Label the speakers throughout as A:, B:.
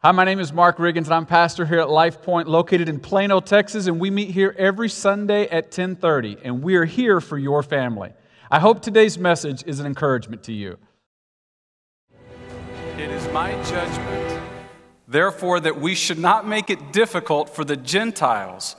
A: Hi, my name is Mark Riggins, and I'm pastor here at Life Point, located in Plano, Texas, and we meet here every Sunday at 10:30, and we are here for your family. I hope today's message is an encouragement to you.
B: It is my judgment, therefore, that we should not make it difficult for the Gentiles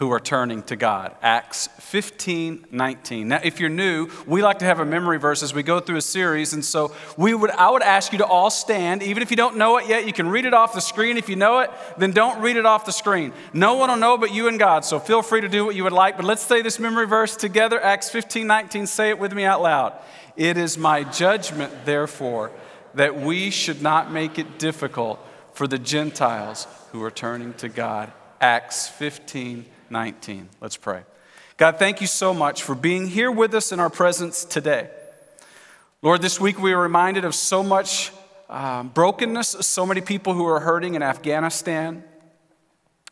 B: who are turning to God. Acts 15, 19. Now, if you're new, we like to have a memory verse as we go through a series. And so we would, I would ask you to all stand. Even if you don't know it yet, you can read it off the screen. If you know it, then don't read it off the screen. No one will know but you and God. So feel free to do what you would like. But let's say this memory verse together. Acts 15, 19. Say it with me out loud. It is my judgment, therefore, that we should not make it difficult for the Gentiles who are turning to God. Acts 15, 19. Let's pray. God, thank you so much for being here with us in our presence today. Lord, this week we are reminded of so much um, brokenness, so many people who are hurting in Afghanistan.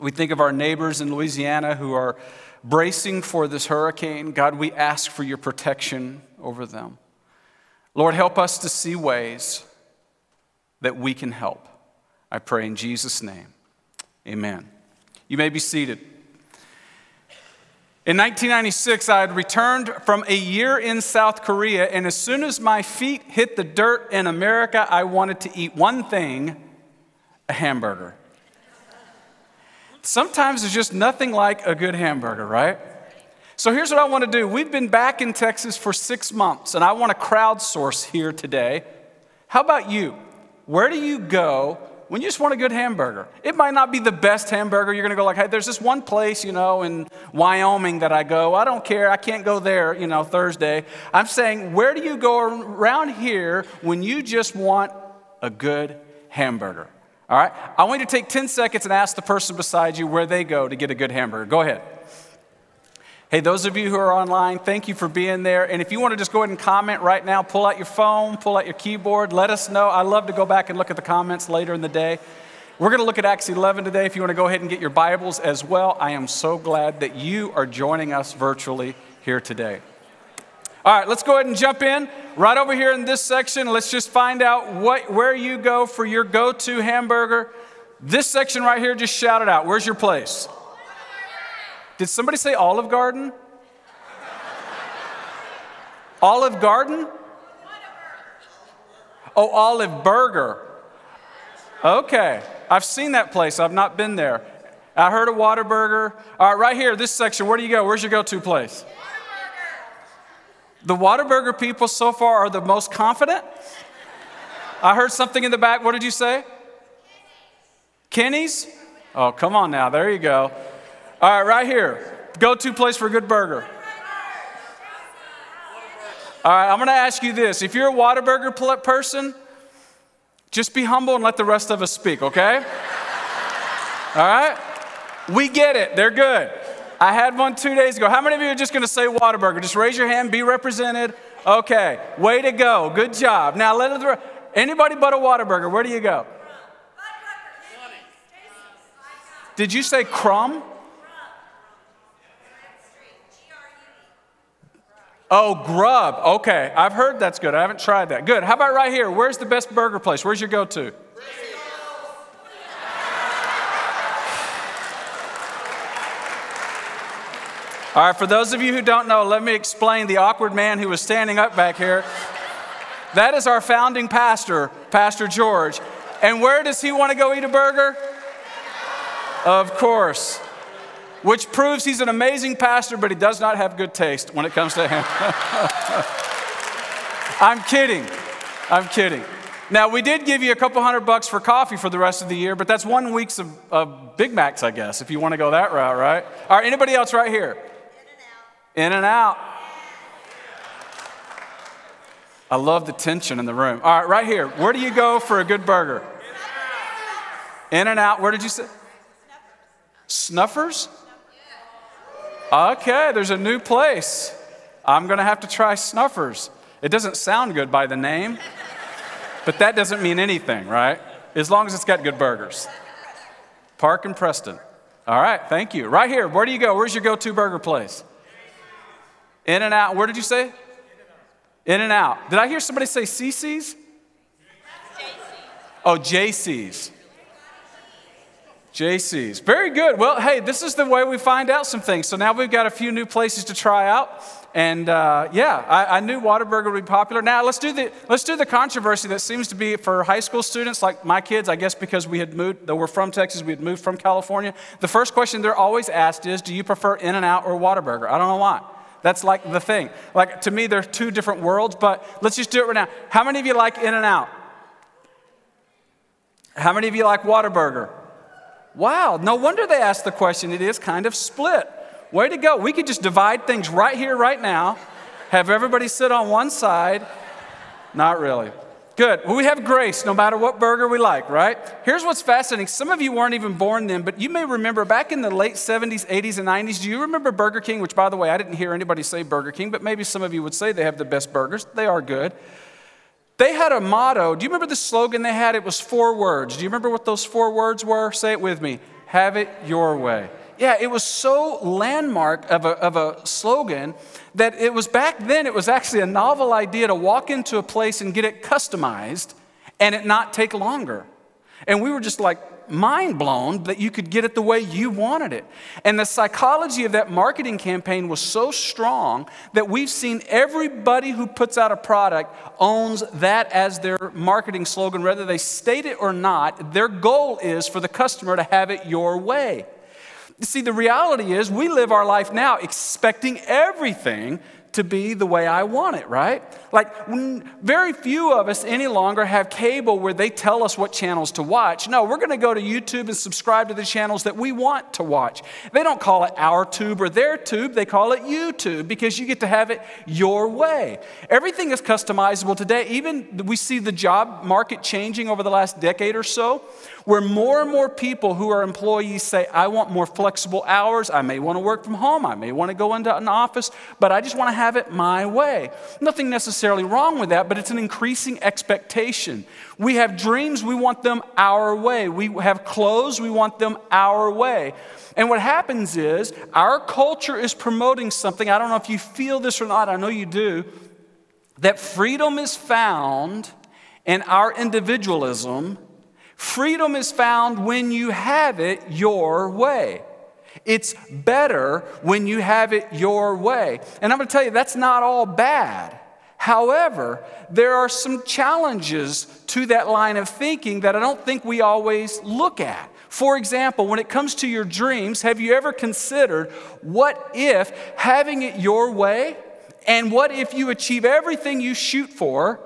B: We think of our neighbors in Louisiana who are bracing for this hurricane. God, we ask for your protection over them. Lord, help us to see ways that we can help. I pray in Jesus' name. Amen. You may be seated. In 1996, I had returned from a year in South Korea, and as soon as my feet hit the dirt in America, I wanted to eat one thing a hamburger. Sometimes there's just nothing like a good hamburger, right? So here's what I want to do. We've been back in Texas for six months, and I want to crowdsource here today. How about you? Where do you go when you just want a good hamburger. It might not be the best hamburger. You're going to go like, hey, there's this one place, you know, in Wyoming that I go. I don't care. I can't go there, you know, Thursday. I'm saying, where do you go around here when you just want a good hamburger? All right? I want you to take 10 seconds and ask the person beside you where they go to get a good hamburger. Go ahead. Hey, those of you who are online, thank you for being there. And if you want to just go ahead and comment right now, pull out your phone, pull out your keyboard, let us know. I love to go back and look at the comments later in the day. We're going to look at Acts 11 today. If you want to go ahead and get your Bibles as well, I am so glad that you are joining us virtually here today. All right, let's go ahead and jump in. Right over here in this section, let's just find out what, where you go for your go to hamburger. This section right here, just shout it out. Where's your place? Did somebody say Olive Garden? Olive Garden? Oh, Olive Burger. Okay. I've seen that place. I've not been there. I heard of Whataburger. All right, right here, this section. Where do you go? Where's your go to place? The Whataburger people so far are the most confident. I heard something in the back. What did you say? Kenny's? Oh, come on now. There you go. All right, right here. Go to place for a good burger. All right, I'm going to ask you this. If you're a Whataburger person, just be humble and let the rest of us speak, okay? All right? We get it. They're good. I had one two days ago. How many of you are just going to say Whataburger? Just raise your hand, be represented. Okay, way to go. Good job. Now, let it, anybody but a Whataburger, where do you go? Did you say crumb? Oh, grub. Okay. I've heard that's good. I haven't tried that. Good. How about right here? Where's the best burger place? Where's your go to? All right, for those of you who don't know, let me explain the awkward man who was standing up back here. That is our founding pastor, Pastor George. And where does he want to go eat a burger? Of course which proves he's an amazing pastor, but he does not have good taste when it comes to him. I'm kidding. I'm kidding. Now, we did give you a couple hundred bucks for coffee for the rest of the year, but that's one week's of, of Big Macs, I guess, if you want to go that route, right? All right, anybody else right here? In and out. In and out. I love the tension in the room. All right, right here. Where do you go for a good burger? In and out. Where did you say? Snuffers? Okay, there's a new place. I'm going to have to try Snuffers. It doesn't sound good by the name, but that doesn't mean anything, right? As long as it's got good burgers. Park and Preston. All right, thank you. Right here, where do you go? Where's your go to burger place? In and out. Where did you say? In and out. Did I hear somebody say CC's? Oh, JC's. JC's. Very good. Well, hey, this is the way we find out some things. So now we've got a few new places to try out. And uh, yeah, I, I, knew Whataburger would be popular. Now let's do the let's do the controversy that seems to be for high school students like my kids. I guess because we had moved, though we're from Texas, we had moved from California. The first question they're always asked is, "Do you prefer In-N-Out or Whataburger? I don't know why. That's like the thing. Like to me, they're two different worlds. But let's just do it right now. How many of you like In-N-Out? How many of you like Whataburger? Wow, no wonder they asked the question. It is kind of split. Way to go. We could just divide things right here, right now, have everybody sit on one side. Not really. Good. Well, we have grace no matter what burger we like, right? Here's what's fascinating. Some of you weren't even born then, but you may remember back in the late 70s, 80s, and 90s, do you remember Burger King? Which, by the way, I didn't hear anybody say Burger King, but maybe some of you would say they have the best burgers. They are good. They had a motto. Do you remember the slogan they had? It was four words. Do you remember what those four words were? Say it with me Have it your way. Yeah, it was so landmark of a, of a slogan that it was back then, it was actually a novel idea to walk into a place and get it customized and it not take longer. And we were just like, mind blown that you could get it the way you wanted it. And the psychology of that marketing campaign was so strong that we've seen everybody who puts out a product owns that as their marketing slogan, whether they state it or not. Their goal is for the customer to have it your way. You see, the reality is we live our life now expecting everything to be the way I want it, right? Like, very few of us any longer have cable where they tell us what channels to watch. No, we're going to go to YouTube and subscribe to the channels that we want to watch. They don't call it our tube or their tube, they call it YouTube because you get to have it your way. Everything is customizable today. Even we see the job market changing over the last decade or so where more and more people who are employees say, I want more flexible hours. I may want to work from home. I may want to go into an office, but I just want to have it my way. Nothing necessarily wrong with that, but it's an increasing expectation. We have dreams, we want them our way. We have clothes, we want them our way. And what happens is our culture is promoting something. I don't know if you feel this or not, I know you do, that freedom is found in our individualism Freedom is found when you have it your way. It's better when you have it your way. And I'm going to tell you, that's not all bad. However, there are some challenges to that line of thinking that I don't think we always look at. For example, when it comes to your dreams, have you ever considered what if having it your way, and what if you achieve everything you shoot for,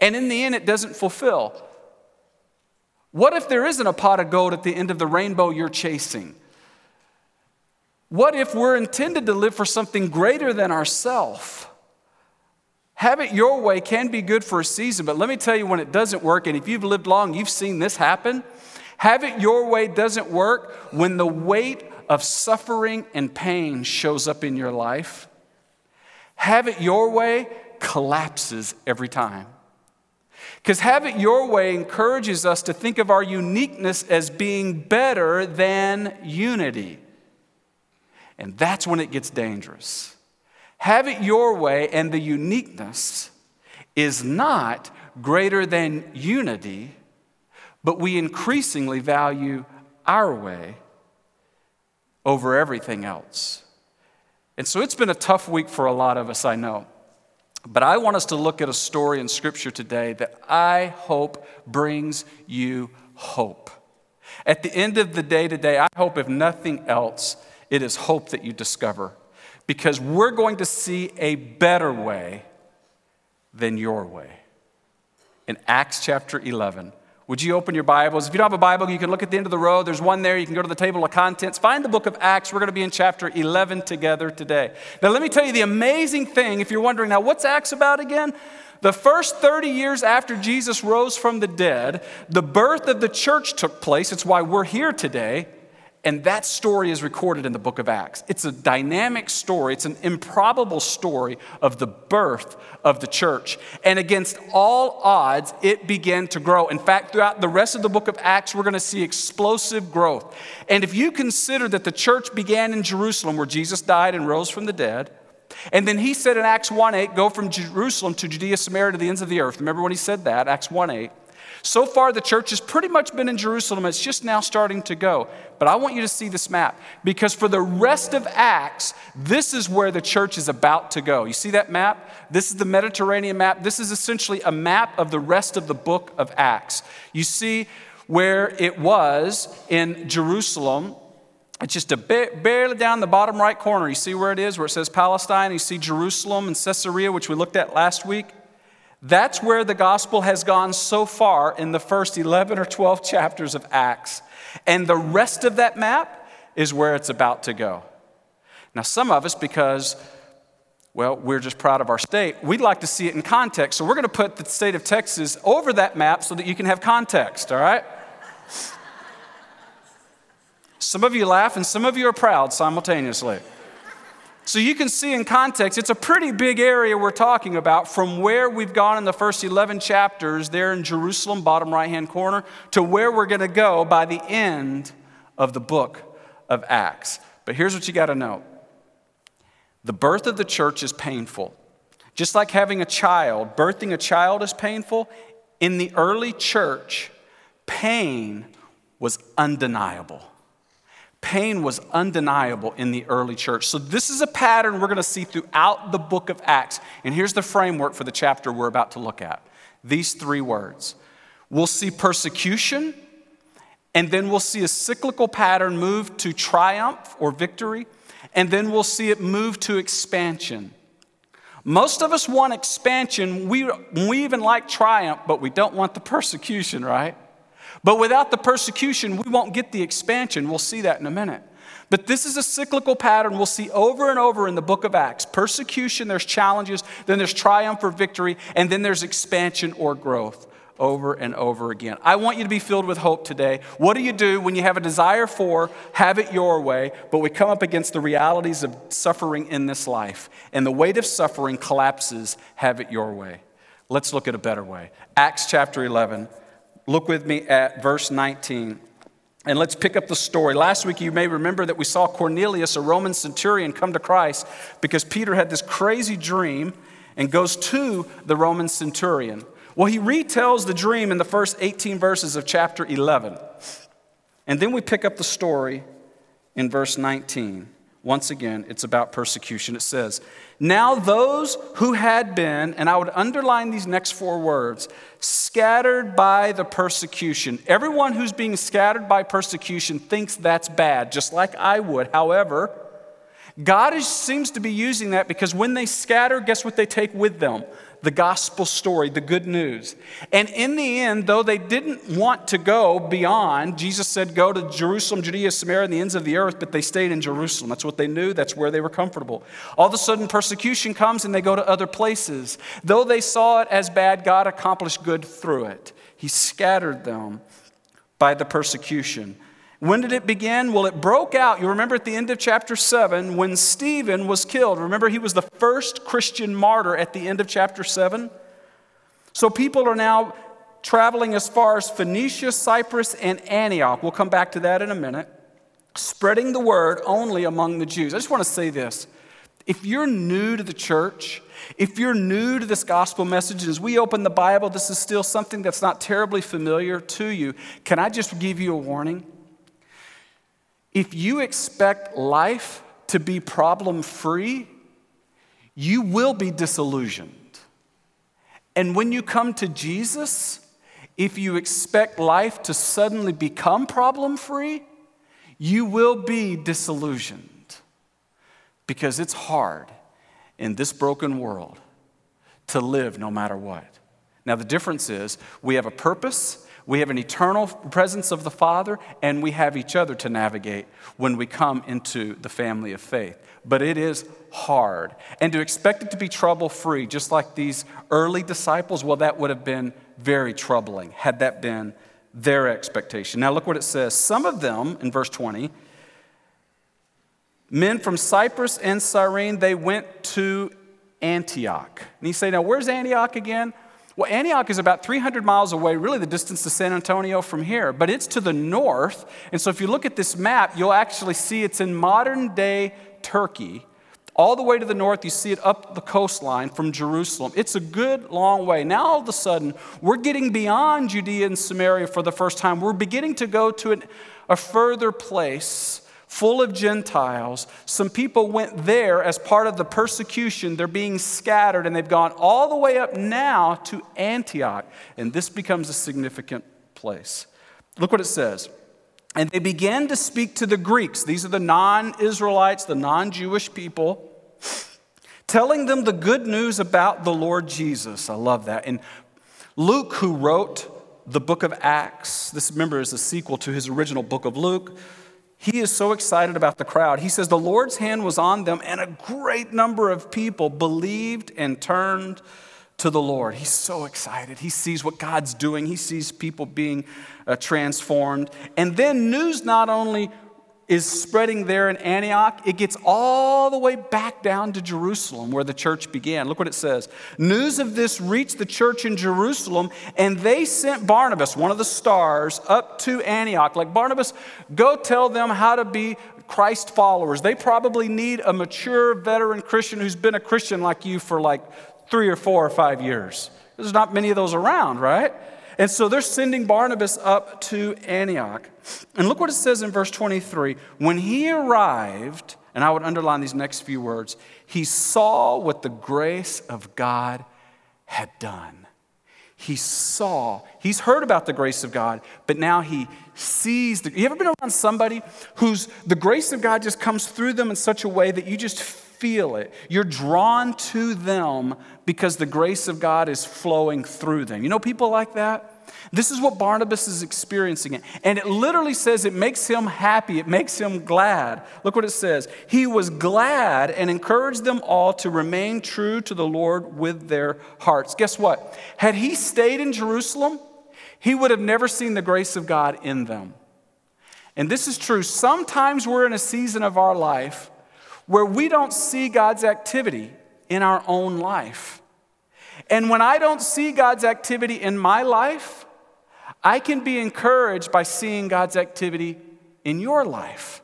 B: and in the end it doesn't fulfill? What if there isn't a pot of gold at the end of the rainbow you're chasing? What if we're intended to live for something greater than ourself? Have it your way can be good for a season, but let me tell you when it doesn't work, and if you've lived long, you've seen this happen. Have it your way doesn't work when the weight of suffering and pain shows up in your life. Have it your way collapses every time. Because have it your way encourages us to think of our uniqueness as being better than unity. And that's when it gets dangerous. Have it your way, and the uniqueness is not greater than unity, but we increasingly value our way over everything else. And so it's been a tough week for a lot of us, I know. But I want us to look at a story in Scripture today that I hope brings you hope. At the end of the day today, I hope, if nothing else, it is hope that you discover because we're going to see a better way than your way. In Acts chapter 11, would you open your Bibles? If you don't have a Bible, you can look at the end of the row. There's one there. You can go to the table of contents. Find the book of Acts. We're going to be in chapter 11 together today. Now, let me tell you the amazing thing. If you're wondering, now, what's Acts about again? The first 30 years after Jesus rose from the dead, the birth of the church took place. It's why we're here today. And that story is recorded in the book of Acts. It's a dynamic story, it's an improbable story of the birth of the church. And against all odds, it began to grow. In fact, throughout the rest of the book of Acts, we're going to see explosive growth. And if you consider that the church began in Jerusalem, where Jesus died and rose from the dead, and then he said in Acts 1 8, go from Jerusalem to Judea, Samaria, to the ends of the earth. Remember when he said that, Acts 1 8. So far, the church has pretty much been in Jerusalem. It's just now starting to go. But I want you to see this map because for the rest of Acts, this is where the church is about to go. You see that map? This is the Mediterranean map. This is essentially a map of the rest of the book of Acts. You see where it was in Jerusalem. It's just a bit, barely down the bottom right corner. You see where it is, where it says Palestine. You see Jerusalem and Caesarea, which we looked at last week. That's where the gospel has gone so far in the first 11 or 12 chapters of Acts. And the rest of that map is where it's about to go. Now, some of us, because, well, we're just proud of our state, we'd like to see it in context. So we're going to put the state of Texas over that map so that you can have context, all right? Some of you laugh and some of you are proud simultaneously. So you can see in context, it's a pretty big area we're talking about from where we've gone in the first 11 chapters there in Jerusalem, bottom right hand corner, to where we're going to go by the end of the book of Acts. But here's what you got to know the birth of the church is painful. Just like having a child, birthing a child is painful. In the early church, pain was undeniable. Pain was undeniable in the early church. So, this is a pattern we're going to see throughout the book of Acts. And here's the framework for the chapter we're about to look at these three words. We'll see persecution, and then we'll see a cyclical pattern move to triumph or victory, and then we'll see it move to expansion. Most of us want expansion. We, we even like triumph, but we don't want the persecution, right? But without the persecution, we won't get the expansion. We'll see that in a minute. But this is a cyclical pattern we'll see over and over in the book of Acts. Persecution, there's challenges, then there's triumph or victory, and then there's expansion or growth over and over again. I want you to be filled with hope today. What do you do when you have a desire for, have it your way, but we come up against the realities of suffering in this life, and the weight of suffering collapses, have it your way? Let's look at a better way. Acts chapter 11, Look with me at verse 19. And let's pick up the story. Last week, you may remember that we saw Cornelius, a Roman centurion, come to Christ because Peter had this crazy dream and goes to the Roman centurion. Well, he retells the dream in the first 18 verses of chapter 11. And then we pick up the story in verse 19. Once again, it's about persecution. It says, Now those who had been, and I would underline these next four words, scattered by the persecution. Everyone who's being scattered by persecution thinks that's bad, just like I would. However, God is, seems to be using that because when they scatter, guess what they take with them? the gospel story, the good news. And in the end, though they didn't want to go beyond, Jesus said, Go to Jerusalem, Judea, Samaria, and the ends of the earth, but they stayed in Jerusalem. That's what they knew, that's where they were comfortable. All of a sudden, persecution comes and they go to other places. Though they saw it as bad, God accomplished good through it. He scattered them by the persecution. When did it begin? Well, it broke out. You remember at the end of chapter 7 when Stephen was killed. Remember, he was the first Christian martyr at the end of chapter 7? So people are now traveling as far as Phoenicia, Cyprus, and Antioch. We'll come back to that in a minute. Spreading the word only among the Jews. I just want to say this. If you're new to the church, if you're new to this gospel message, as we open the Bible, this is still something that's not terribly familiar to you. Can I just give you a warning? If you expect life to be problem free, you will be disillusioned. And when you come to Jesus, if you expect life to suddenly become problem free, you will be disillusioned because it's hard in this broken world to live no matter what. Now, the difference is we have a purpose we have an eternal presence of the Father, and we have each other to navigate when we come into the family of faith. But it is hard. And to expect it to be trouble free, just like these early disciples, well, that would have been very troubling had that been their expectation. Now, look what it says. Some of them, in verse 20, men from Cyprus and Cyrene, they went to Antioch. And you say, now, where's Antioch again? Well, Antioch is about 300 miles away, really the distance to San Antonio from here, but it's to the north. And so if you look at this map, you'll actually see it's in modern day Turkey. All the way to the north, you see it up the coastline from Jerusalem. It's a good long way. Now, all of a sudden, we're getting beyond Judea and Samaria for the first time. We're beginning to go to an, a further place full of Gentiles. Some people went there as part of the persecution. They're being scattered, and they've gone all the way up now to Antioch. And this becomes a significant place. Look what it says. And they began to speak to the Greeks. These are the non Israelites, the non Jewish people, telling them the good news about the Lord Jesus. I love that. And Luke, who wrote the book of Acts, this remember is a sequel to his original book of Luke. He is so excited about the crowd. He says the Lord's hand was on them, and a great number of people believed and turned to the Lord. He's so excited. He sees what God's doing, he sees people being uh, transformed. And then news not only is spreading there in Antioch, it gets all the way back down to Jerusalem where the church began. Look what it says. News of this reached the church in Jerusalem, and they sent Barnabas, one of the stars, up to Antioch. Like, Barnabas, go tell them how to be Christ followers. They probably need a mature veteran Christian who's been a Christian like you for like three or four or five years. There's not many of those around, right? And so they're sending Barnabas up to Antioch. And look what it says in verse 23. When he arrived, and I would underline these next few words, he saw what the grace of God had done. He saw, he's heard about the grace of God, but now he sees the. You ever been around somebody whose the grace of God just comes through them in such a way that you just feel it? You're drawn to them because the grace of God is flowing through them. You know people like that? This is what Barnabas is experiencing. It. And it literally says it makes him happy, it makes him glad. Look what it says. He was glad and encouraged them all to remain true to the Lord with their hearts. Guess what? Had he stayed in Jerusalem, he would have never seen the grace of God in them. And this is true. Sometimes we're in a season of our life where we don't see God's activity in our own life. And when I don't see God's activity in my life, I can be encouraged by seeing God's activity in your life.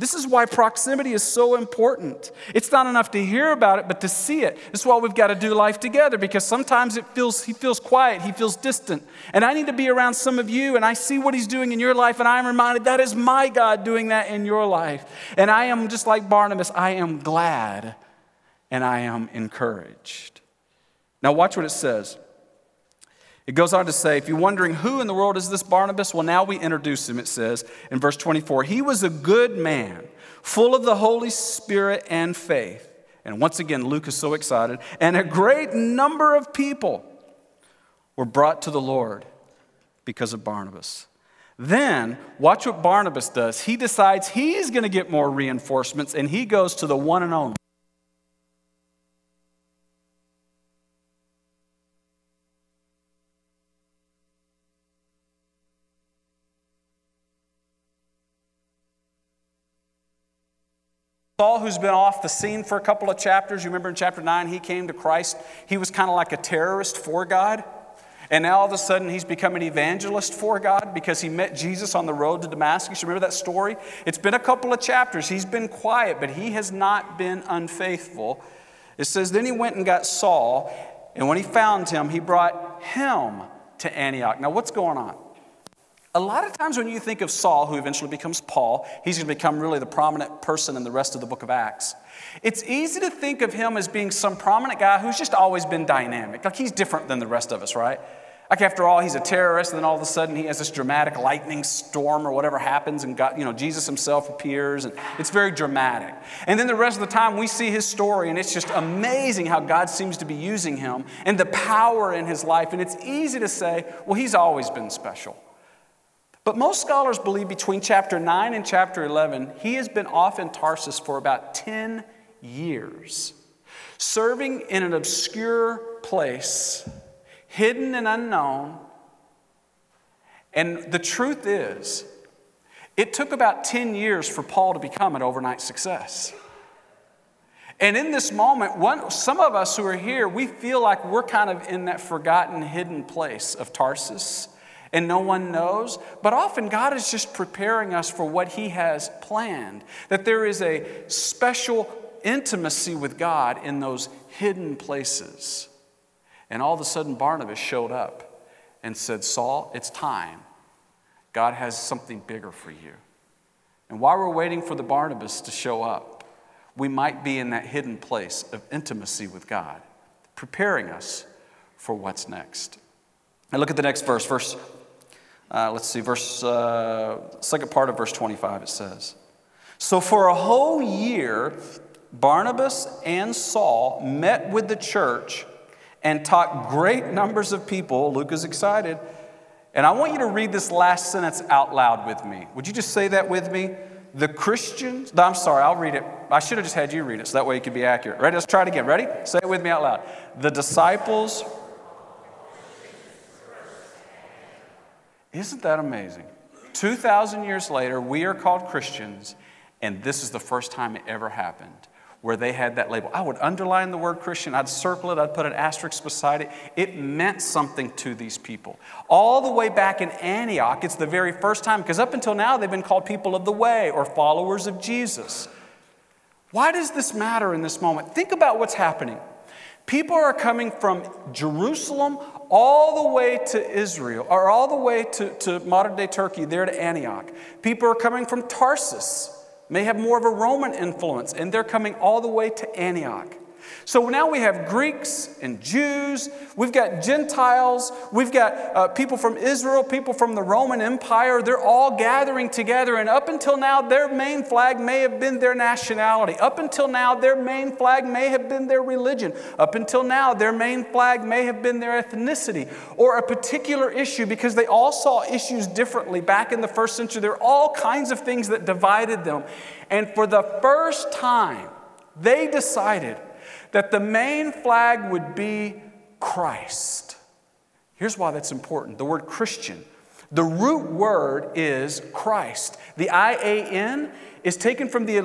B: This is why proximity is so important. It's not enough to hear about it, but to see it. Is why we've got to do life together because sometimes it feels he feels quiet, he feels distant. And I need to be around some of you and I see what he's doing in your life and I'm reminded that is my God doing that in your life. And I am just like Barnabas, I am glad and I am encouraged. Now, watch what it says. It goes on to say, if you're wondering who in the world is this Barnabas, well, now we introduce him, it says in verse 24. He was a good man, full of the Holy Spirit and faith. And once again, Luke is so excited. And a great number of people were brought to the Lord because of Barnabas. Then, watch what Barnabas does. He decides he's going to get more reinforcements, and he goes to the one and only. Saul, who's been off the scene for a couple of chapters, you remember in chapter 9, he came to Christ. He was kind of like a terrorist for God. And now all of a sudden he's become an evangelist for God because he met Jesus on the road to Damascus. Remember that story? It's been a couple of chapters. He's been quiet, but he has not been unfaithful. It says, Then he went and got Saul, and when he found him, he brought him to Antioch. Now, what's going on? A lot of times when you think of Saul, who eventually becomes Paul, he's going to become really the prominent person in the rest of the book of Acts. It's easy to think of him as being some prominent guy who's just always been dynamic. Like he's different than the rest of us, right? Like after all, he's a terrorist, and then all of a sudden he has this dramatic lightning storm or whatever happens, and God, you know, Jesus himself appears, and it's very dramatic. And then the rest of the time we see his story, and it's just amazing how God seems to be using him and the power in his life. And it's easy to say, well, he's always been special. But most scholars believe between chapter 9 and chapter 11, he has been off in Tarsus for about 10 years, serving in an obscure place, hidden and unknown. And the truth is, it took about 10 years for Paul to become an overnight success. And in this moment, one, some of us who are here, we feel like we're kind of in that forgotten, hidden place of Tarsus and no one knows. But often God is just preparing us for what He has planned. That there is a special intimacy with God in those hidden places. And all of a sudden, Barnabas showed up and said, Saul, it's time. God has something bigger for you. And while we're waiting for the Barnabas to show up, we might be in that hidden place of intimacy with God, preparing us for what's next. Now look at the next verse. Verse, uh, let's see, verse, uh, second part of verse 25, it says, So for a whole year, Barnabas and Saul met with the church and taught great numbers of people. Luke is excited. And I want you to read this last sentence out loud with me. Would you just say that with me? The Christians, no, I'm sorry, I'll read it. I should have just had you read it so that way you could be accurate. Ready? Let's try it again. Ready? Say it with me out loud. The disciples. Isn't that amazing? 2,000 years later, we are called Christians, and this is the first time it ever happened where they had that label. I would underline the word Christian, I'd circle it, I'd put an asterisk beside it. It meant something to these people. All the way back in Antioch, it's the very first time, because up until now they've been called people of the way or followers of Jesus. Why does this matter in this moment? Think about what's happening. People are coming from Jerusalem all the way to Israel, or all the way to, to modern day Turkey, there to Antioch. People are coming from Tarsus may have more of a Roman influence, and they're coming all the way to Antioch. So now we have Greeks and Jews, we've got Gentiles, we've got uh, people from Israel, people from the Roman Empire. They're all gathering together, and up until now, their main flag may have been their nationality. Up until now, their main flag may have been their religion. Up until now, their main flag may have been their ethnicity or a particular issue because they all saw issues differently back in the first century. There are all kinds of things that divided them. And for the first time, they decided that the main flag would be Christ. Here's why that's important the word Christian. The root word is Christ. The I A N is taken from the,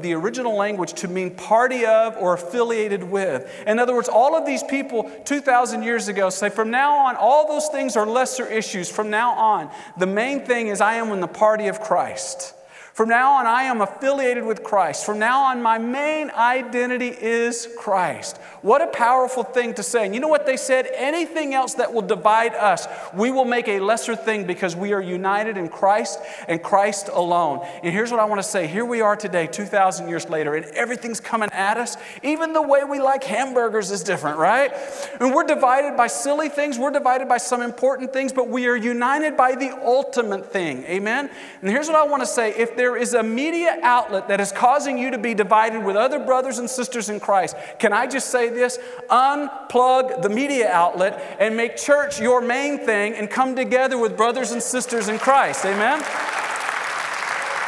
B: the original language to mean party of or affiliated with. In other words, all of these people 2,000 years ago say, from now on, all those things are lesser issues. From now on, the main thing is I am in the party of Christ. From now on, I am affiliated with Christ. From now on, my main identity is Christ. What a powerful thing to say. And you know what they said? Anything else that will divide us, we will make a lesser thing because we are united in Christ and Christ alone. And here's what I want to say here we are today, 2,000 years later, and everything's coming at us. Even the way we like hamburgers is different, right? And we're divided by silly things, we're divided by some important things, but we are united by the ultimate thing. Amen? And here's what I want to say if there there is a media outlet that is causing you to be divided with other brothers and sisters in Christ, can I just say this? Unplug the media outlet and make church your main thing and come together with brothers and sisters in Christ. Amen?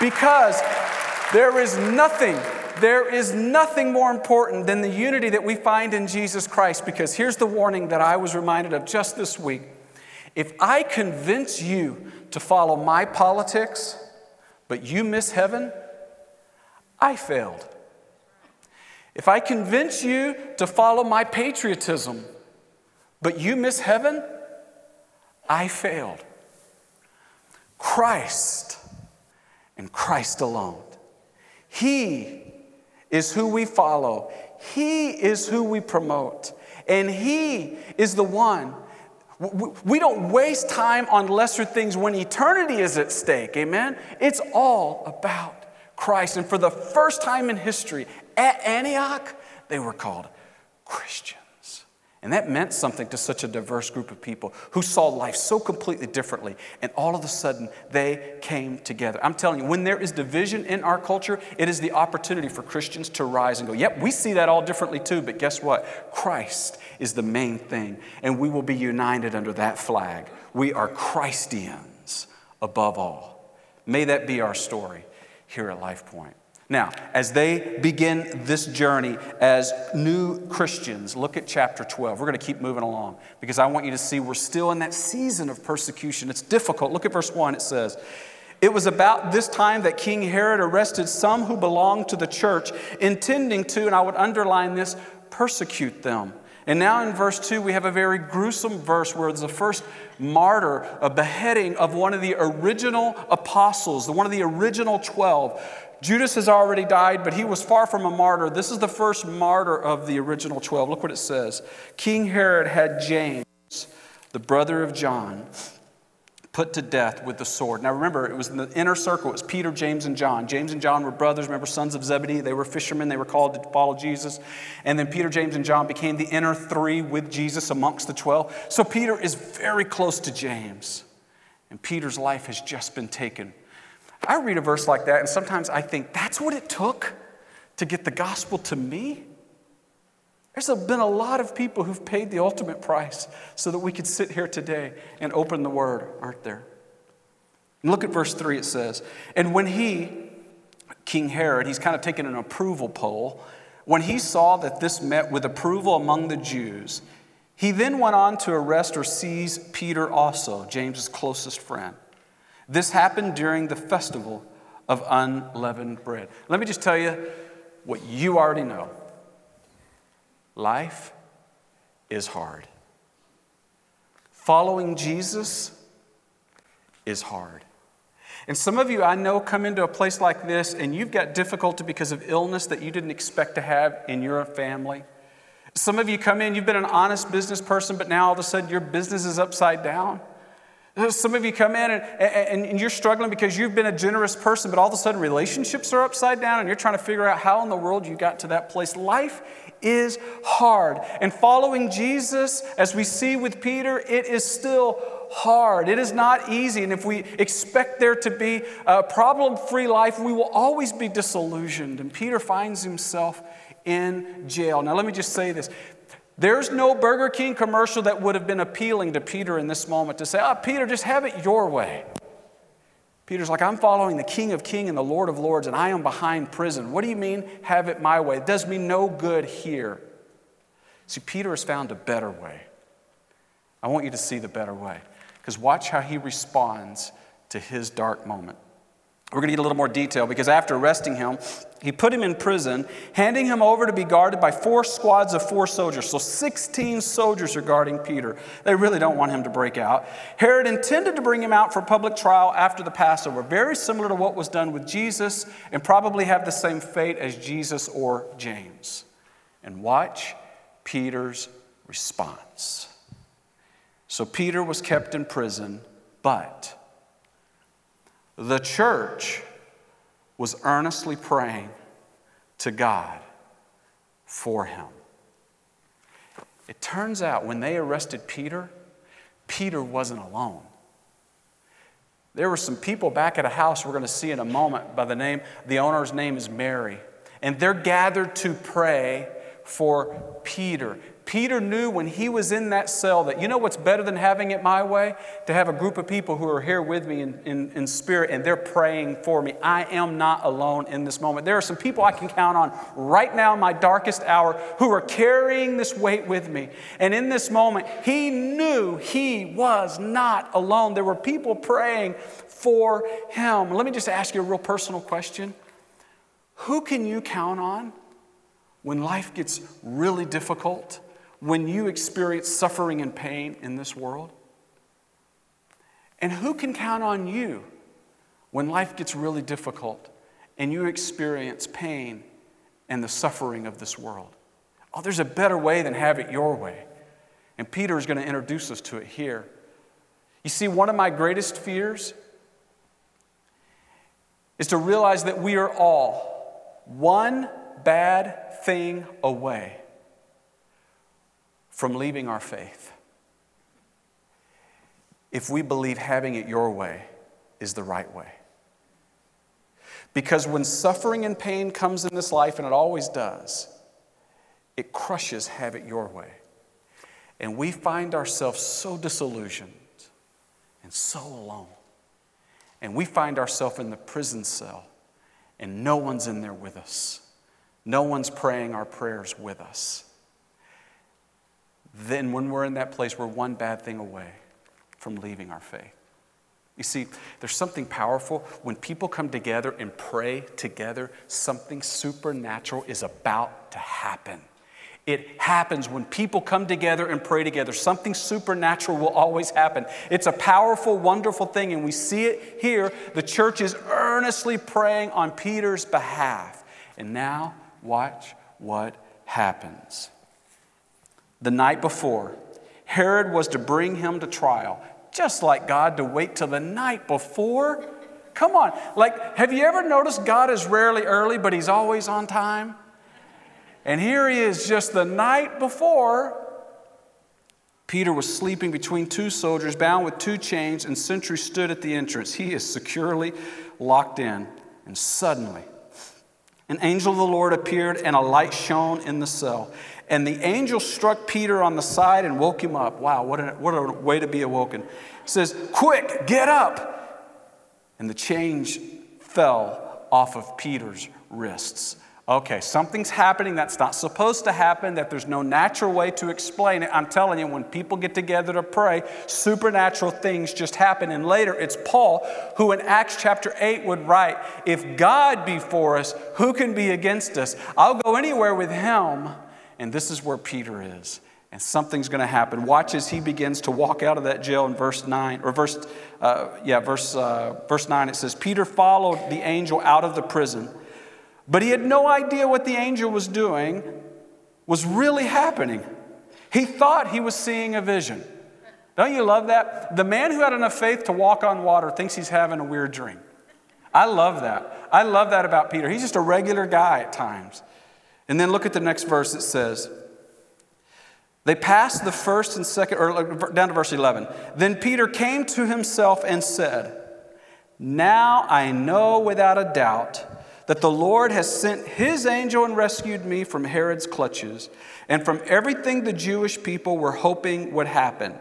B: Because there is nothing there is nothing more important than the unity that we find in Jesus Christ because here's the warning that I was reminded of just this week. If I convince you to follow my politics, but you miss heaven, I failed. If I convince you to follow my patriotism, but you miss heaven, I failed. Christ and Christ alone. He is who we follow, He is who we promote, and He is the one we don't waste time on lesser things when eternity is at stake, amen? It's all about Christ. And for the first time in history, at Antioch, they were called Christians. And that meant something to such a diverse group of people who saw life so completely differently. And all of a sudden, they came together. I'm telling you, when there is division in our culture, it is the opportunity for Christians to rise and go, Yep, we see that all differently too, but guess what? Christ is the main thing, and we will be united under that flag. We are Christians above all. May that be our story here at Life Point. Now, as they begin this journey as new Christians, look at chapter 12. We're going to keep moving along because I want you to see we're still in that season of persecution. It's difficult. Look at verse 1. It says, It was about this time that King Herod arrested some who belonged to the church, intending to, and I would underline this, persecute them. And now in verse 2, we have a very gruesome verse where it's the first martyr, a beheading of one of the original apostles, one of the original 12. Judas has already died, but he was far from a martyr. This is the first martyr of the original 12. Look what it says King Herod had James, the brother of John put to death with the sword. Now remember, it was in the inner circle. It was Peter, James, and John. James and John were brothers, remember, sons of Zebedee. They were fishermen. They were called to follow Jesus. And then Peter, James, and John became the inner three with Jesus amongst the 12. So Peter is very close to James. And Peter's life has just been taken. I read a verse like that, and sometimes I think, that's what it took to get the gospel to me? There's been a lot of people who've paid the ultimate price so that we could sit here today and open the word, aren't there? Look at verse 3, it says, And when he, King Herod, he's kind of taken an approval poll, when he saw that this met with approval among the Jews, he then went on to arrest or seize Peter also, James's closest friend. This happened during the festival of unleavened bread. Let me just tell you what you already know. Life is hard. Following Jesus is hard. And some of you I know come into a place like this and you've got difficulty because of illness that you didn't expect to have in your family. Some of you come in, you've been an honest business person, but now all of a sudden your business is upside down. Uh, some of you come in and, and, and, you're struggling because you've been a generous person, but all of a sudden relationships are upside down and you're trying to figure out how in the world you got to that place. Life is hard. And following Jesus, as we see with Peter, it is still hard. It is not easy. And if we expect there to be a problem free life, we will always be disillusioned. And Peter finds himself in jail. Now, let me just say this there's no Burger King commercial that would have been appealing to Peter in this moment to say, oh, Peter, just have it your way. Peter's like, I'm following the King of Kings and the Lord of Lords, and I am behind prison. What do you mean, have it my way? It does me no good here. See, Peter has found a better way. I want you to see the better way, because watch how he responds to his dark moment. We're going to get a little more detail because after arresting him, he put him in prison, handing him over to be guarded by four squads of four soldiers. So 16 soldiers are guarding Peter. They really don't want him to break out. Herod intended to bring him out for public trial after the Passover, very similar to what was done with Jesus, and probably have the same fate as Jesus or James. And watch Peter's response. So Peter was kept in prison, but the church was earnestly praying to God for him. It turns out when they arrested Peter, Peter wasn't alone. There were some people back at a house we're going to see in a moment by the name, the owner's name is Mary. And they're gathered to pray for Peter. Peter knew when he was in that cell that, you know what's better than having it my way? To have a group of people who are here with me in, in, in, spirit and they're praying for me. I am not alone in this moment. There are some people I can count on right now, in my darkest hour, who are carrying this weight with me. And in this moment, he knew he was not alone. There were people praying for him. Let me just ask you a real personal question Who can you count on when life gets really difficult? When you experience suffering and pain in this world? And who can count on you when life gets really difficult and you experience pain and the suffering of this world? Oh, there's a better way than have it your way. And Peter is going to introduce us to it here. You see, one of my greatest fears is to realize that we are all one bad thing away from leaving our faith if we believe having it your way is the right way. Because when suffering and pain comes in this life, and it always does, it crushes have it your way. And we find ourselves so disillusioned and so alone. And we find ourselves in the prison cell, and no one's in there with us. No one's praying our prayers with us then when we're in that place, we're one bad thing away from leaving our faith. You see, there's something powerful when people come together and pray together, something supernatural is about to happen. It happens when people come together and pray together. Something supernatural will always happen. It's a powerful, wonderful thing, and we see it here. The church is earnestly praying on Peter's behalf. And now, watch what happens. The night before, Herod was to bring him to trial, just like God to wait till the night before. Come on. Like, have you ever noticed God is rarely early, but he's always on time? And here he is just the night before. Peter was sleeping between two soldiers, bound with two chains, and sentries stood at the entrance. He is securely locked in. And suddenly, an angel of the Lord appeared, and a light shone in the cell. And the angel struck Peter on the side and woke him up. Wow, what a, what a way to be awoken. He says, Quick, get up. And the change fell off of Peter's wrists. Okay, something's happening that's not supposed to happen, that there's no natural way to explain it. I'm telling you, when people get together to pray, supernatural things just happen. And later, it's Paul who in Acts chapter 8 would write, If God be for us, who can be against us? I'll go anywhere with him. And this is where Peter is. And something's going to happen. Watch as he begins to walk out of that jail in verse 9, or verse, uh, yeah, verse, uh, verse 9. It says, Peter followed the angel out of the prison. But he had no idea what the angel was doing was really happening. He thought he was seeing a vision. Don't you love that? The man who had enough faith to walk on water thinks he's having a weird dream. I love that. I love that about Peter. He's just a regular guy at times. And then look at the next verse. It says, They passed the first and second, or down to verse 11. Then Peter came to himself and said, Now I know without a doubt that the Lord has sent his angel and rescued me from Herod's clutches and from everything the Jewish people were hoping would happen.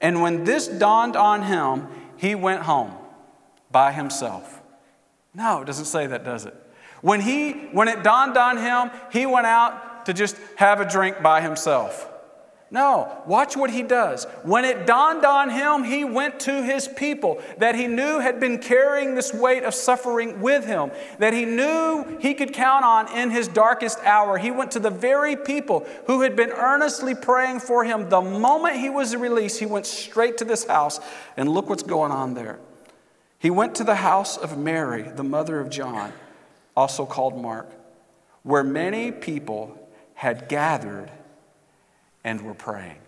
B: And when this dawned on him, he went home by himself. No, it doesn't say that, does it? When, he, when it dawned on him, he went out to just have a drink by himself. No, watch what he does. When it dawned on him, he went to his people that he knew had been carrying this weight of suffering with him, that he knew he could count on in his darkest hour. He went to the very people who had been earnestly praying for him. The moment he was released, he went straight to this house, and look what's going on there. He went to the house of Mary, the mother of John, also called Mark, where many people had gathered and were praying.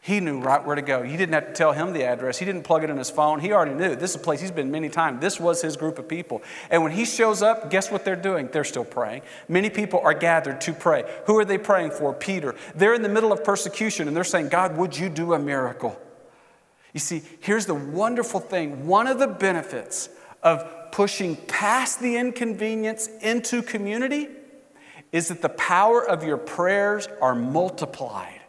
B: He knew right where to go. You didn't have to tell him the address. He didn't plug it in his phone. He already knew. This is a place he's been many times. This was his group of people. And when he shows up, guess what they're doing? They're still praying. Many people are gathered to pray. Who are they praying for? Peter. They're in the middle of persecution and they're saying, God, would you do a miracle? You see, here's the wonderful thing one of the benefits of pushing past the inconvenience into community is that the power of your prayers are multiplied.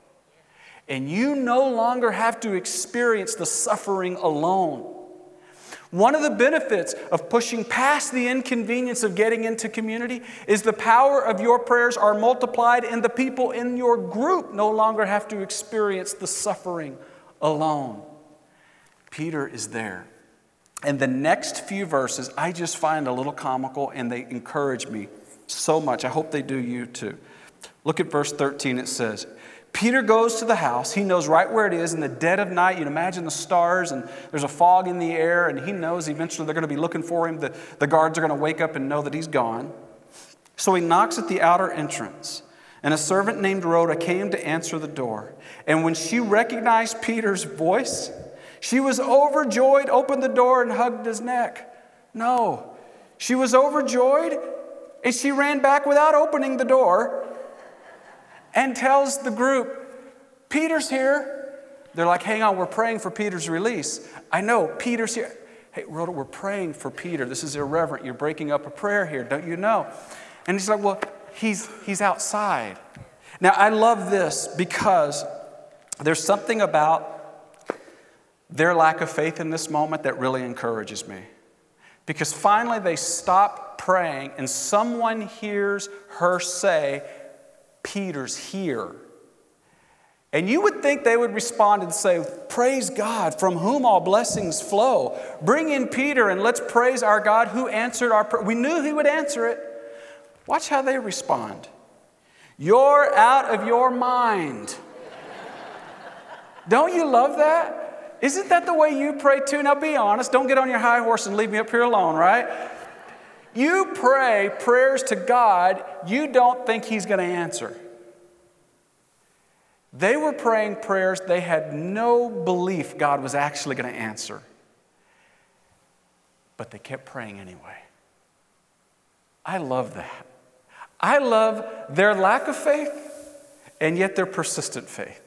B: And you no longer have to experience the suffering alone. One of the benefits of pushing past the inconvenience of getting into community is the power of your prayers are multiplied, and the people in your group no longer have to experience the suffering alone. Peter is there. And the next few verses I just find a little comical and they encourage me so much. I hope they do you too. Look at verse 13. It says, Peter goes to the house. He knows right where it is in the dead of night. You can imagine the stars, and there's a fog in the air, and he knows eventually they're going to be looking for him. The, the guards are going to wake up and know that he's gone. So he knocks at the outer entrance, and a servant named Rhoda came to answer the door. And when she recognized Peter's voice, she was overjoyed, opened the door, and hugged his neck. No, she was overjoyed and she ran back without opening the door and tells the group, Peter's here. They're like, hang on, we're praying for Peter's release. I know, Peter's here. Hey, Rhoda, we're praying for Peter. This is irreverent. You're breaking up a prayer here, don't you know? And he's like, well, he's, he's outside. Now, I love this because there's something about their lack of faith in this moment that really encourages me. Because finally they stop praying and someone hears her say, Peter's here. And you would think they would respond and say, Praise God, from whom all blessings flow. Bring in Peter and let's praise our God who answered our prayer. We knew he would answer it. Watch how they respond. You're out of your mind. Don't you love that? Isn't that the way you pray too? Now be honest. Don't get on your high horse and leave me up here alone, right? You pray prayers to God you don't think He's going to answer. They were praying prayers they had no belief God was actually going to answer. But they kept praying anyway. I love that. I love their lack of faith and yet their persistent faith.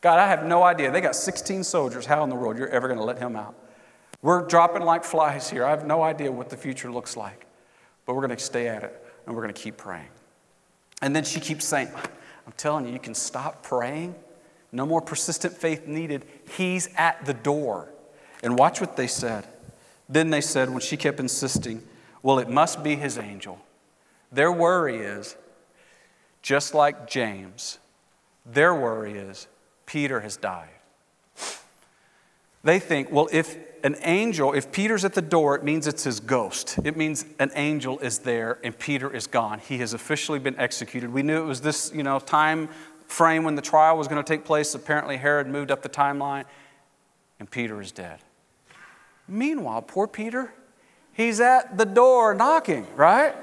B: God, I have no idea. They got 16 soldiers. How in the world you're ever going to let him out? We're dropping like flies here. I have no idea what the future looks like. But we're going to stay at it and we're going to keep praying. And then she keeps saying, I'm telling you, you can stop praying. No more persistent faith needed. He's at the door. And watch what they said. Then they said, when she kept insisting, Well, it must be his angel. Their worry is, just like James, their worry is, Peter has died. They think, well, if an angel, if Peter's at the door, it means it's his ghost. It means an angel is there and Peter is gone. He has officially been executed. We knew it was this, you know, time frame when the trial was going to take place. Apparently, Herod moved up the timeline and Peter is dead. Meanwhile, poor Peter, he's at the door knocking, right?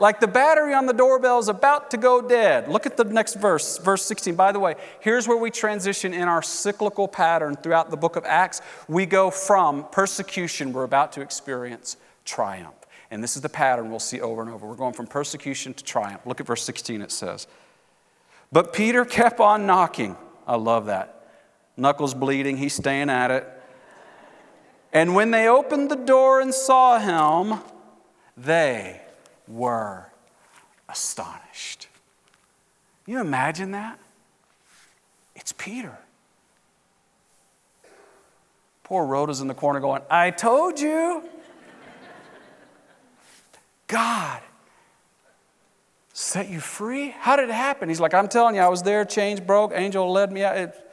B: Like the battery on the doorbell is about to go dead. Look at the next verse, verse 16. By the way, here's where we transition in our cyclical pattern throughout the book of Acts. We go from persecution, we're about to experience triumph. And this is the pattern we'll see over and over. We're going from persecution to triumph. Look at verse 16, it says. But Peter kept on knocking. I love that. Knuckles bleeding, he's staying at it. And when they opened the door and saw him, they were astonished. Can you imagine that? It's Peter. Poor Rhoda's in the corner going, I told you. God set you free? How did it happen? He's like, I'm telling you, I was there, change broke, angel led me out. It,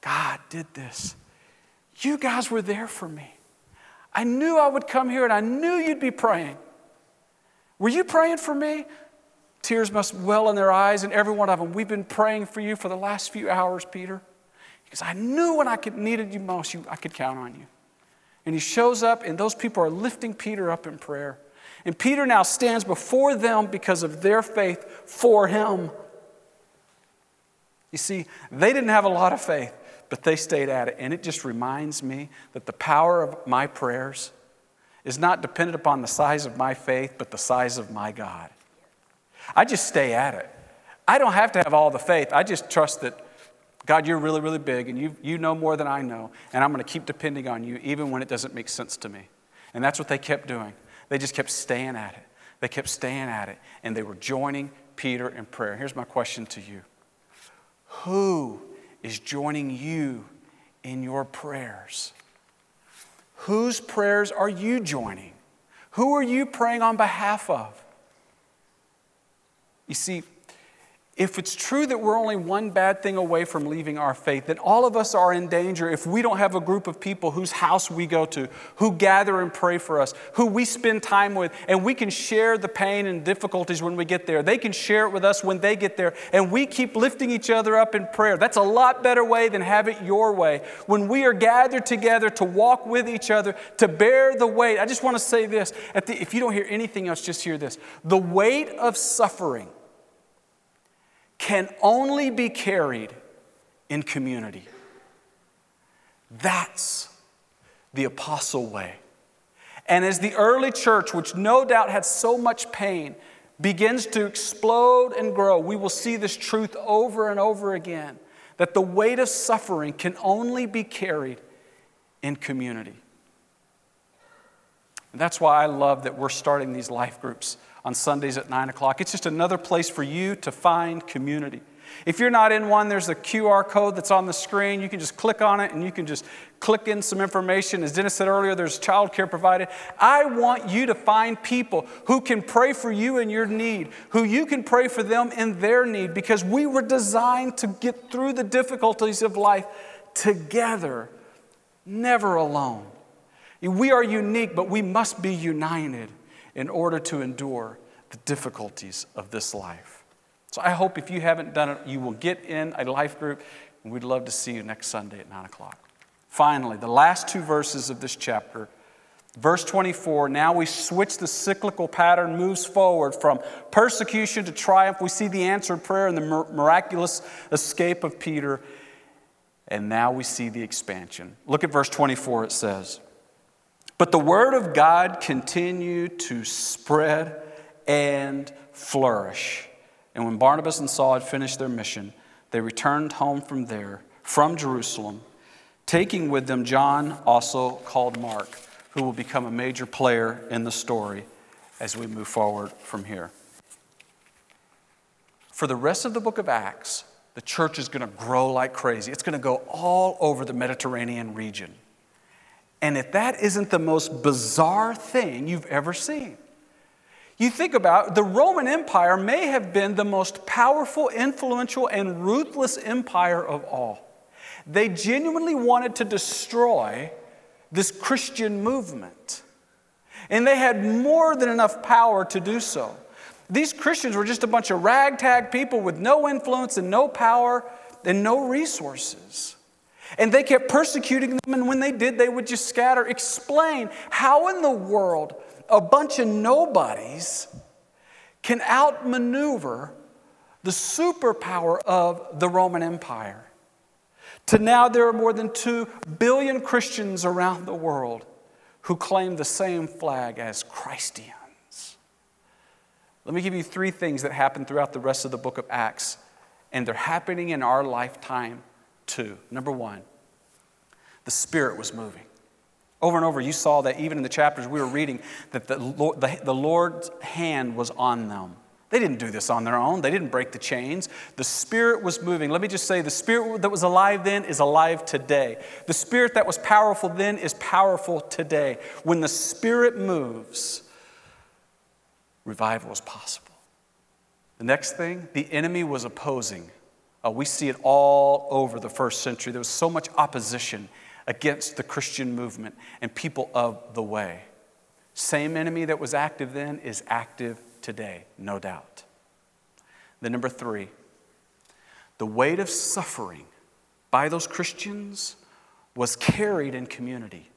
B: God did this. You guys were there for me. I knew I would come here and I knew you'd be praying. Were you praying for me? Tears must well in their eyes, and every one of them. We've been praying for you for the last few hours, Peter, because I knew when I could, needed you most, you, I could count on you. And he shows up, and those people are lifting Peter up in prayer. And Peter now stands before them because of their faith for him. You see, they didn't have a lot of faith, but they stayed at it. And it just reminds me that the power of my prayers is not dependent upon the size of my faith, but the size of my God. I just stay at it. I don't have to have all the faith. I just trust that, God, you're really, really big and you, you know more than I know, and I'm going to keep depending on you even when it doesn't make sense to me. And that's what they kept doing. They just kept staying at it. They kept staying at it, and they were joining Peter in prayer. Here's my question to you Who is joining you in your prayers? Whose prayers are you joining? Who are you praying on behalf of? You see, if it's true that we're only one bad thing away from leaving our faith, then all of us are in danger if we don't have a group of people whose house we go to, who gather and pray for us, who we spend time with, and we can share the pain and difficulties when we get there. They can share it with us when they get there, and we keep lifting each other up in prayer. That's a lot better way than have it your way. When we are gathered together to walk with each other, to bear the weight, I just want to say this. The, if you don't hear anything else, just hear this. The weight of suffering can only be carried in community. That's the apostle way. And as the early church, which no doubt had so much pain, begins to explode and grow, we will see this truth over and over again that the weight of suffering can only be carried in community. And that's why I love that we're starting these life groups on Sundays at 9 o'clock. It's just another place for you to find community. If you're not in one, there's a QR code that's on the screen. You can just click on it and you can just click in some information. As Dennis said earlier, there's childcare provided. I want you to find people who can pray for you in your need, who you can pray for them in their need, because we were designed to get through the difficulties of life together, never alone. We are unique, but we must be united in order to endure the difficulties of this life. So I hope if you haven't done it, you will get in a life group, and we'd love to see you next Sunday at 9 o'clock. Finally, the last two verses of this chapter. Verse 24, now we switch the cyclical pattern, moves forward from persecution to triumph. We see the answered prayer and the miraculous escape of Peter. And now we see the expansion. Look at verse 24, it says, But the word of God continued to spread and flourish. And when Barnabas and Saul had finished their mission, they returned home from there, from Jerusalem, taking with them John, also called Mark who will become a major player in the story as we move forward from here. For the rest of the book of Acts, the church is going to grow like crazy. It's going to go all over the Mediterranean region. And if that isn't the most bizarre thing you've ever seen, you think about the Roman Empire may have been the most powerful, influential, and ruthless empire of all. They genuinely wanted to destroy this Christian movement. And they had more than enough power to do so. These Christians were just a bunch of ragtag people with no influence and no power and no resources. And they kept persecuting them, and when they did, they would just scatter. Explain how in the world a bunch of nobodies can outmaneuver the superpower of the Roman Empire to now there are more than 2 billion Christians around the world who claim the same flag as Christians. Let me give you three things that happen throughout the rest of the book of Acts, and they're happening in our lifetime too. Number one, the Spirit was moving. Over and over, you saw that even in the chapters we were reading, that the, Lord, the, the Lord's hand was on them. They didn't do this on their own. They didn't break the chains. The Spirit was moving. Let me just say the Spirit that was alive then is alive today. The Spirit that was powerful then is powerful today. When the Spirit moves, revival is possible. The next thing, the enemy was opposing. Uh, we see it all over the first century. There was so much opposition against the Christian movement and people of the way. Same enemy that was active then is active today, no doubt. The number three, the weight of suffering by those Christians was carried in community.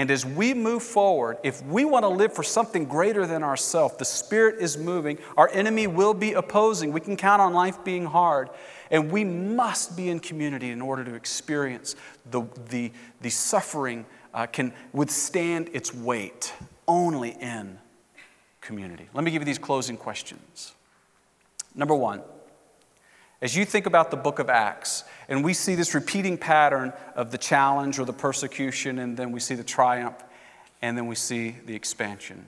B: And as we move forward, if we want to live for something greater than ourselves, the Spirit is moving, our enemy will be opposing. We can count on life being hard. And we must be in community in order to experience the, the, the suffering uh, can withstand its weight only in community. Let me give you these closing questions. Number one, as you think about the book of Acts, and we see this repeating pattern of the challenge or the persecution, and then we see the triumph, and then we see the expansion.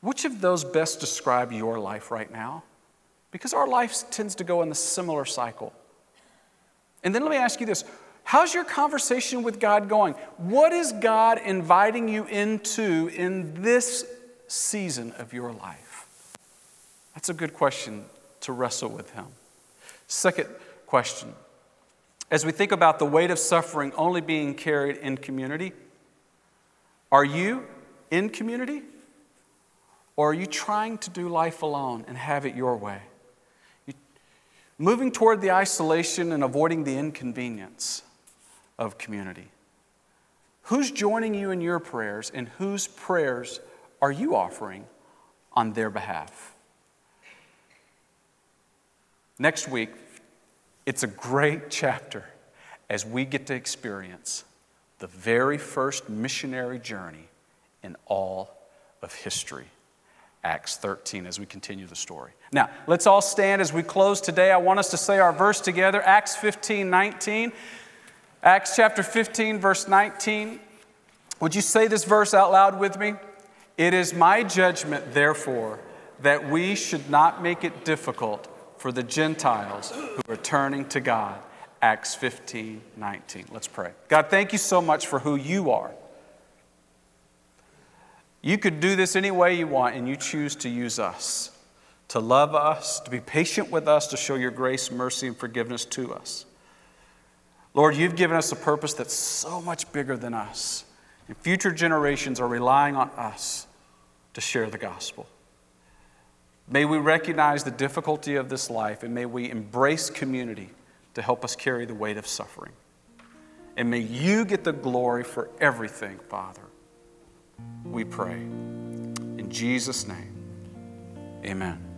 B: Which of those best describe your life right now? Because our life tends to go in a similar cycle. And then let me ask you this How's your conversation with God going? What is God inviting you into in this season of your life? That's a good question to wrestle with Him. Second question as we think about the weight of suffering only being carried in community, are you in community? Or are you trying to do life alone and have it your way? You, moving toward the isolation and avoiding the inconvenience of community. Who's joining you in your prayers and whose prayers are you offering on their behalf? Next week, it's a great chapter as we get to experience the very first missionary journey in all of history. Acts 13 as we continue the story. Now, let's all stand as we close today. I want us to say our verse together Acts 15 19. Acts chapter 15, verse 19. Would you say this verse out loud with me? It is my judgment, therefore, that we should not make it difficult for the Gentiles who are turning to God. Acts 15, 19. Let's pray. God, thank you so much for who you are. You could do this any way you want, and you choose to use us, to love us, to be patient with us, to show your grace, mercy, and forgiveness to us. Lord, you've given us a purpose that's so much bigger than us. And future generations are relying on us to share the gospel. May we recognize the difficulty of this life and may we embrace community to help us carry the weight of suffering. And may you get the glory for everything, Father. We pray. In Jesus' name, amen.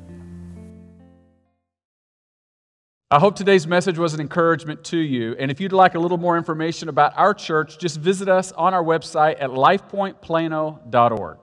A: I hope today's message was an encouragement to you. And if you'd like a little more information about our church, just visit us on our website at lifepointplano.org.